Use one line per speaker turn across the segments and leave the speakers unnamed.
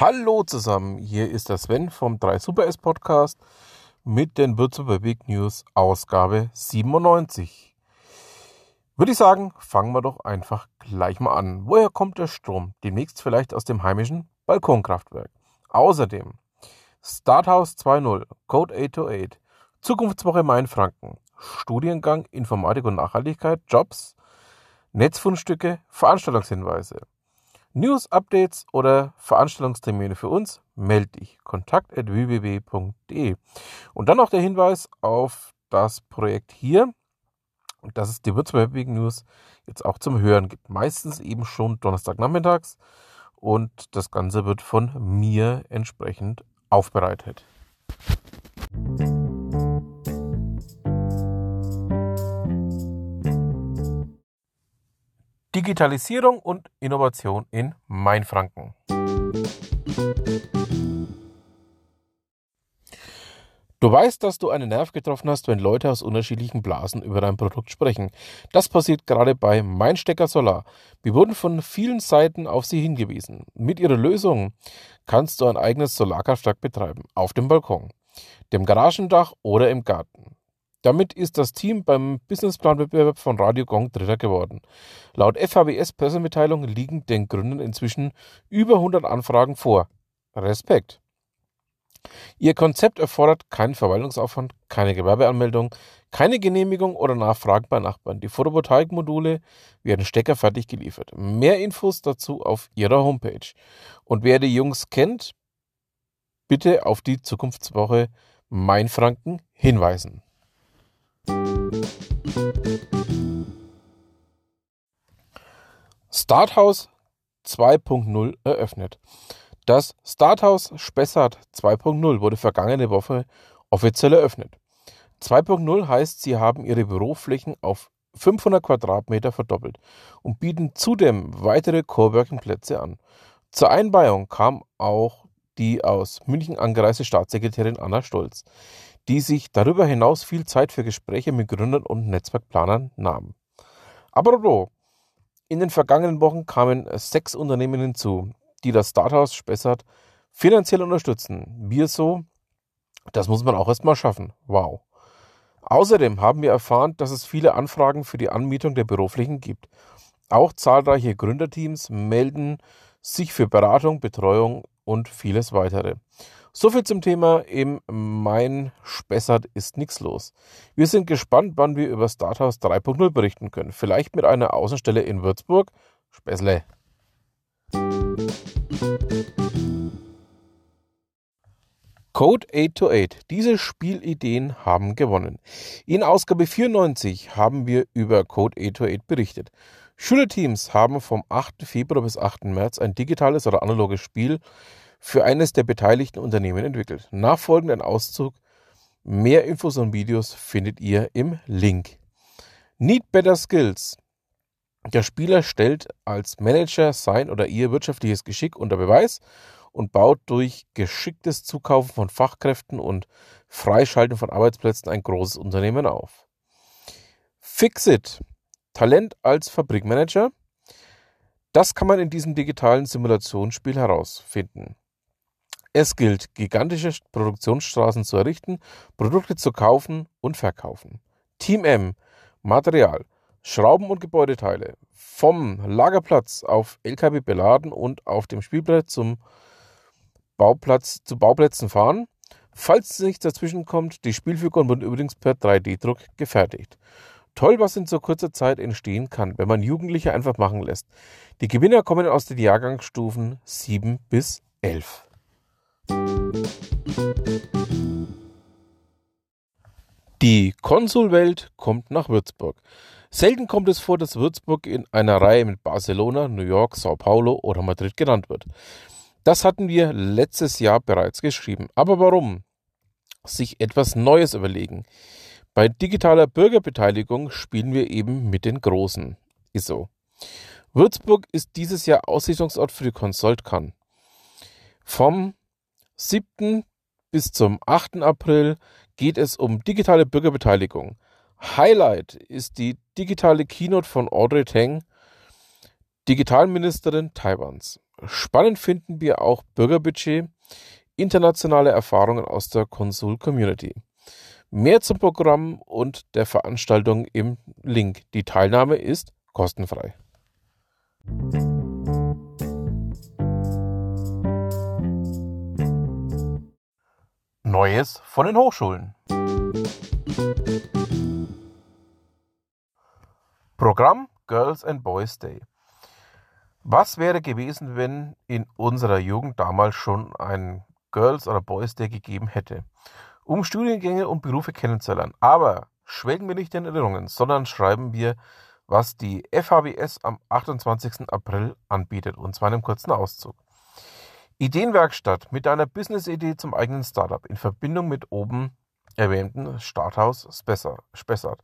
Hallo zusammen, hier ist der Sven vom 3 Super S Podcast mit den Würzburger Big News Ausgabe 97. Würde ich sagen, fangen wir doch einfach gleich mal an. Woher kommt der Strom? Demnächst vielleicht aus dem heimischen Balkonkraftwerk. Außerdem Starthouse 2.0, Code 828, Zukunftswoche Mainfranken, Studiengang Informatik und Nachhaltigkeit, Jobs, Netzfundstücke, Veranstaltungshinweise. News, Updates oder Veranstaltungstermine für uns, melde dich. kontakt.www.de. Und dann noch der Hinweis auf das Projekt hier, dass es die Würzburger Big News jetzt auch zum Hören gibt. Meistens eben schon Donnerstagnachmittags und das Ganze wird von mir entsprechend aufbereitet. Digitalisierung und Innovation in Mainfranken. Du weißt, dass du einen Nerv getroffen hast, wenn Leute aus unterschiedlichen Blasen über dein Produkt sprechen. Das passiert gerade bei Meinstecker Solar. Wir wurden von vielen Seiten auf sie hingewiesen. Mit ihrer Lösung kannst du ein eigenes Solarkraftwerk betreiben, auf dem Balkon, dem Garagendach oder im Garten. Damit ist das Team beim Businessplanwettbewerb von Radio Gong Dritter geworden. Laut FHWS Pressemitteilung liegen den Gründern inzwischen über 100 Anfragen vor. Respekt. Ihr Konzept erfordert keinen Verwaltungsaufwand, keine Gewerbeanmeldung, keine Genehmigung oder Nachfragen bei Nachbarn. Die Photovoltaikmodule werden steckerfertig geliefert. Mehr Infos dazu auf ihrer Homepage. Und wer die Jungs kennt, bitte auf die Zukunftswoche Mainfranken hinweisen. Starthouse 2.0 eröffnet. Das Starthouse Spessart 2.0 wurde vergangene Woche offiziell eröffnet. 2.0 heißt, sie haben ihre Büroflächen auf 500 Quadratmeter verdoppelt und bieten zudem weitere Coworking-Plätze an. Zur Einweihung kam auch die aus München angereiste Staatssekretärin Anna Stolz die sich darüber hinaus viel Zeit für Gespräche mit Gründern und Netzwerkplanern nahm. Apropos, in den vergangenen Wochen kamen sechs Unternehmen hinzu, die das Starthouse Spessart finanziell unterstützen. Wir so, das muss man auch erstmal schaffen. Wow. Außerdem haben wir erfahren, dass es viele Anfragen für die Anmietung der Büroflächen gibt. Auch zahlreiche Gründerteams melden sich für Beratung, Betreuung und vieles weitere. So viel zum Thema im Mein Spessart ist nichts los. Wir sind gespannt, wann wir über Starthouse 3.0 berichten können. Vielleicht mit einer Außenstelle in Würzburg. Spessle. Code 828. Diese Spielideen haben gewonnen. In Ausgabe 94 haben wir über Code 828 berichtet. Schülerteams haben vom 8. Februar bis 8. März ein digitales oder analoges Spiel für eines der beteiligten Unternehmen entwickelt. Nachfolgend ein Auszug. Mehr Infos und Videos findet ihr im Link. Need Better Skills. Der Spieler stellt als Manager sein oder ihr wirtschaftliches Geschick unter Beweis und baut durch geschicktes Zukaufen von Fachkräften und Freischalten von Arbeitsplätzen ein großes Unternehmen auf. Fixit. Talent als Fabrikmanager. Das kann man in diesem digitalen Simulationsspiel herausfinden. Es gilt, gigantische Produktionsstraßen zu errichten, Produkte zu kaufen und verkaufen. Team M, Material, Schrauben und Gebäudeteile, vom Lagerplatz auf LKW beladen und auf dem Spielbrett zum Bauplatz, zu Bauplätzen fahren. Falls nichts dazwischen kommt, die Spielfiguren wurden übrigens per 3D-Druck gefertigt. Toll, was in so kurzer Zeit entstehen kann, wenn man Jugendliche einfach machen lässt. Die Gewinner kommen aus den Jahrgangsstufen 7 bis 11. Die Konsulwelt kommt nach Würzburg. Selten kommt es vor, dass Würzburg in einer Reihe mit Barcelona, New York, Sao Paulo oder Madrid genannt wird. Das hatten wir letztes Jahr bereits geschrieben. Aber warum? Sich etwas Neues überlegen. Bei digitaler Bürgerbeteiligung spielen wir eben mit den Großen. Ist so. Würzburg ist dieses Jahr Aussichtungsort für die ConsultCon. Vom 7. bis zum 8. April geht es um digitale Bürgerbeteiligung. Highlight ist die digitale Keynote von Audrey Tang, Digitalministerin Taiwans. Spannend finden wir auch Bürgerbudget, internationale Erfahrungen aus der Konsul Community. Mehr zum Programm und der Veranstaltung im Link. Die Teilnahme ist kostenfrei. Neues von den Hochschulen. Programm Girls and Boys Day. Was wäre gewesen, wenn in unserer Jugend damals schon ein Girls oder Boys Day gegeben hätte, um Studiengänge und Berufe kennenzulernen? Aber schwelgen wir nicht in Erinnerungen, sondern schreiben wir, was die FHBS am 28. April anbietet, und zwar in einem kurzen Auszug. Ideenwerkstatt mit einer Business-Idee zum eigenen Startup in Verbindung mit oben erwähnten Starthaus Spessart.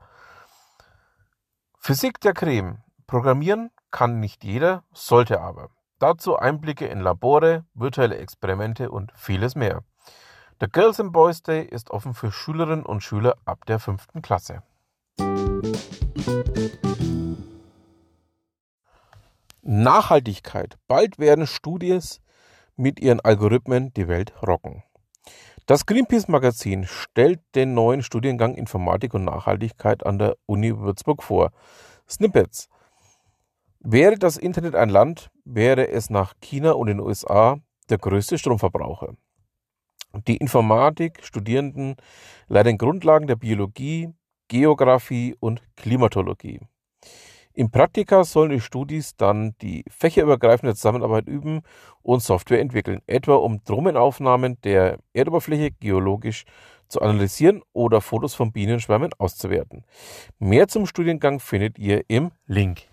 Physik der Creme. Programmieren kann nicht jeder, sollte aber. Dazu Einblicke in Labore, virtuelle Experimente und vieles mehr. Der Girls and Boys Day ist offen für Schülerinnen und Schüler ab der fünften Klasse. Nachhaltigkeit. Bald werden Studis mit ihren Algorithmen die Welt rocken. Das Greenpeace Magazin stellt den neuen Studiengang Informatik und Nachhaltigkeit an der Uni Würzburg vor. Snippets Wäre das Internet ein Land, wäre es nach China und den USA der größte Stromverbraucher. Die Informatik-Studierenden lernen Grundlagen der Biologie, Geographie und Klimatologie. Im Praktika sollen die Studis dann die fächerübergreifende Zusammenarbeit üben und Software entwickeln, etwa um Drohnenaufnahmen der Erdoberfläche geologisch zu analysieren oder Fotos von Bienenschwärmen auszuwerten. Mehr zum Studiengang findet ihr im Link.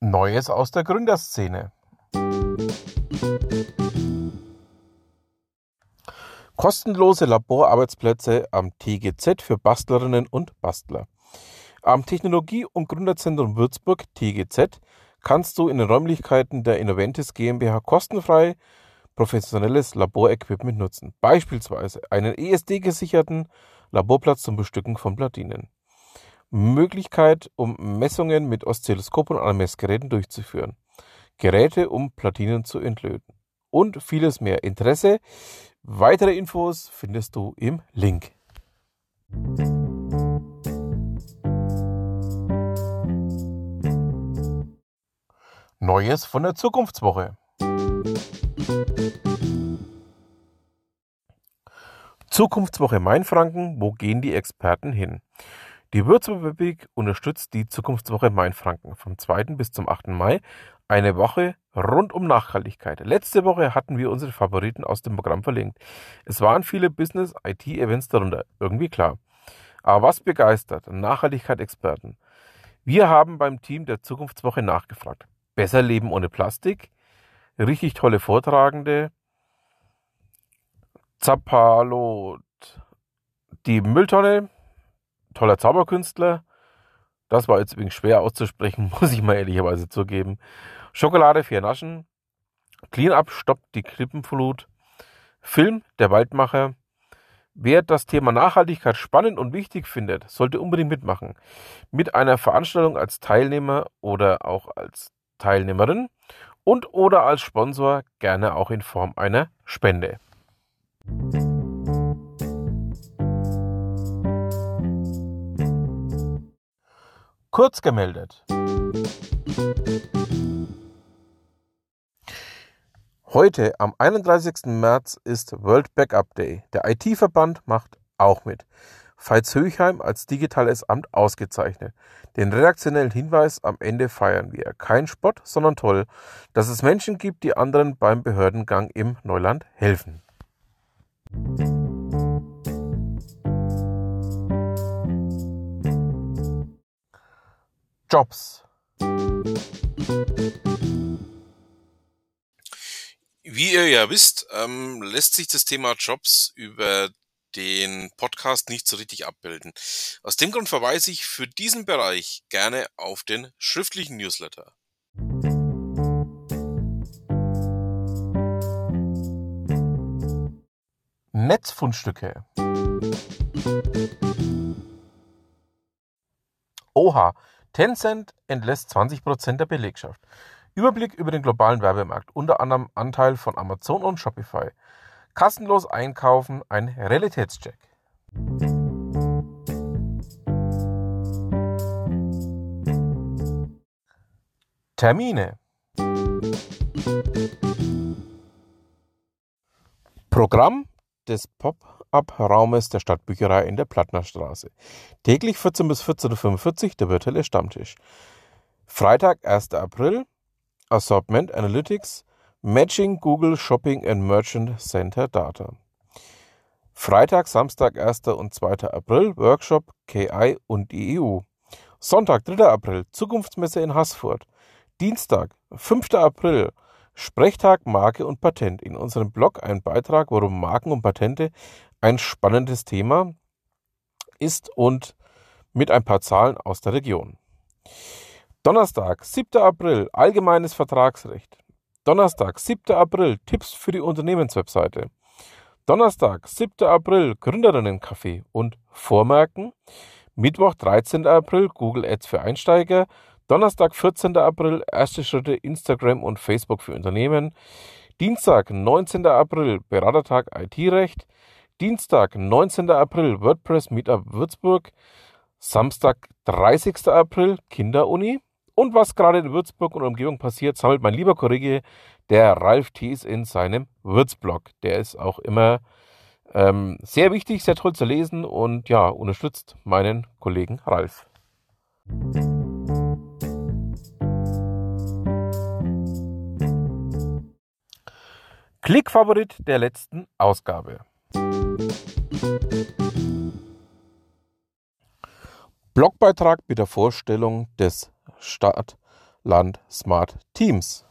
Neues aus der Gründerszene. Kostenlose Laborarbeitsplätze am TGZ für Bastlerinnen und Bastler. Am Technologie- und Gründerzentrum Würzburg TGZ kannst du in den Räumlichkeiten der Innoventis GmbH kostenfrei professionelles Laborequipment nutzen, beispielsweise einen ESD-gesicherten Laborplatz zum Bestücken von Platinen. Möglichkeit, um Messungen mit Oszilloskop und anderen Messgeräten durchzuführen. Geräte, um Platinen zu entlöten. Und vieles mehr. Interesse? Weitere Infos findest du im Link. Neues von der Zukunftswoche. Zukunftswoche Mainfranken, wo gehen die Experten hin? Die Würzburg unterstützt die Zukunftswoche Mainfranken vom 2. bis zum 8. Mai, eine Woche rund um Nachhaltigkeit. Letzte Woche hatten wir unsere Favoriten aus dem Programm verlinkt. Es waren viele Business-IT-Events darunter, irgendwie klar. Aber was begeistert? Nachhaltigkeit-Experten. Wir haben beim Team der Zukunftswoche nachgefragt. Besser leben ohne Plastik? Richtig tolle Vortragende, Zappalot, die Mülltonne, toller Zauberkünstler. Das war jetzt übrigens schwer auszusprechen, muss ich mal ehrlicherweise zugeben. Schokolade, vier Naschen. Clean-up stoppt die Klippenflut. Film, der Waldmacher. Wer das Thema Nachhaltigkeit spannend und wichtig findet, sollte unbedingt mitmachen. Mit einer Veranstaltung als Teilnehmer oder auch als Teilnehmerin und oder als Sponsor gerne auch in Form einer Spende. Kurz gemeldet. Heute, am 31. März, ist World Backup Day. Der IT-Verband macht auch mit. Veitshöchheim als digitales Amt ausgezeichnet. Den redaktionellen Hinweis am Ende feiern wir. Kein Spott, sondern toll, dass es Menschen gibt, die anderen beim Behördengang im Neuland helfen. Jobs.
Wie ihr ja wisst, ähm, lässt sich das Thema Jobs über den Podcast nicht so richtig abbilden. Aus dem Grund verweise ich für diesen Bereich gerne auf den schriftlichen Newsletter.
Netzfundstücke. Oha, Tencent entlässt 20% der Belegschaft. Überblick über den globalen Werbemarkt, unter anderem Anteil von Amazon und Shopify. Kassenlos einkaufen, ein Realitätscheck. Termine. Programm des Pop-up-Raumes der Stadtbücherei in der Plattnerstraße. Täglich 14 bis 14.45 Uhr der virtuelle Stammtisch. Freitag, 1. April, Assortment Analytics, Matching Google Shopping and Merchant Center Data. Freitag, Samstag, 1. und 2. April, Workshop KI und die EU. Sonntag, 3. April, Zukunftsmesse in Haßfurt. Dienstag, 5. April, Sprechtag Marke und Patent. In unserem Blog ein Beitrag, warum Marken und Patente ein spannendes Thema ist und mit ein paar Zahlen aus der Region. Donnerstag, 7. April, Allgemeines Vertragsrecht. Donnerstag, 7. April, Tipps für die Unternehmenswebseite. Donnerstag, 7. April, Gründerinnenkaffee und Vormerken. Mittwoch, 13. April, Google Ads für Einsteiger. Donnerstag, 14. April, erste Schritte Instagram und Facebook für Unternehmen. Dienstag, 19. April, Beratertag IT-Recht. Dienstag, 19. April, WordPress Meetup Würzburg. Samstag, 30. April, Kinderuni. Und was gerade in Würzburg und Umgebung passiert, sammelt mein lieber Kollege, der Ralf Thies, in seinem Würzblog. Der ist auch immer ähm, sehr wichtig, sehr toll zu lesen und ja, unterstützt meinen Kollegen Ralf. Klickfavorit der letzten Ausgabe. Blogbeitrag mit der Vorstellung des Stadt, Land, Smart Teams.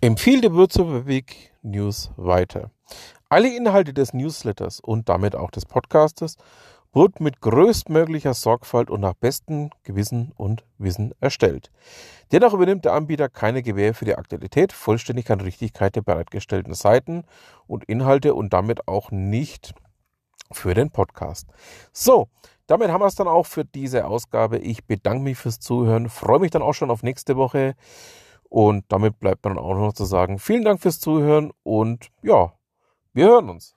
Empfehle die Würzburger Weg News weiter. Alle Inhalte des Newsletters und damit auch des Podcastes wird mit größtmöglicher Sorgfalt und nach bestem Gewissen und Wissen erstellt. Dennoch übernimmt der Anbieter keine Gewähr für die Aktualität, Vollständigkeit und Richtigkeit der bereitgestellten Seiten und Inhalte und damit auch nicht für den Podcast. So, damit haben wir es dann auch für diese Ausgabe. Ich bedanke mich fürs Zuhören, freue mich dann auch schon auf nächste Woche und damit bleibt dann auch noch zu sagen, vielen Dank fürs Zuhören und ja, wir hören uns.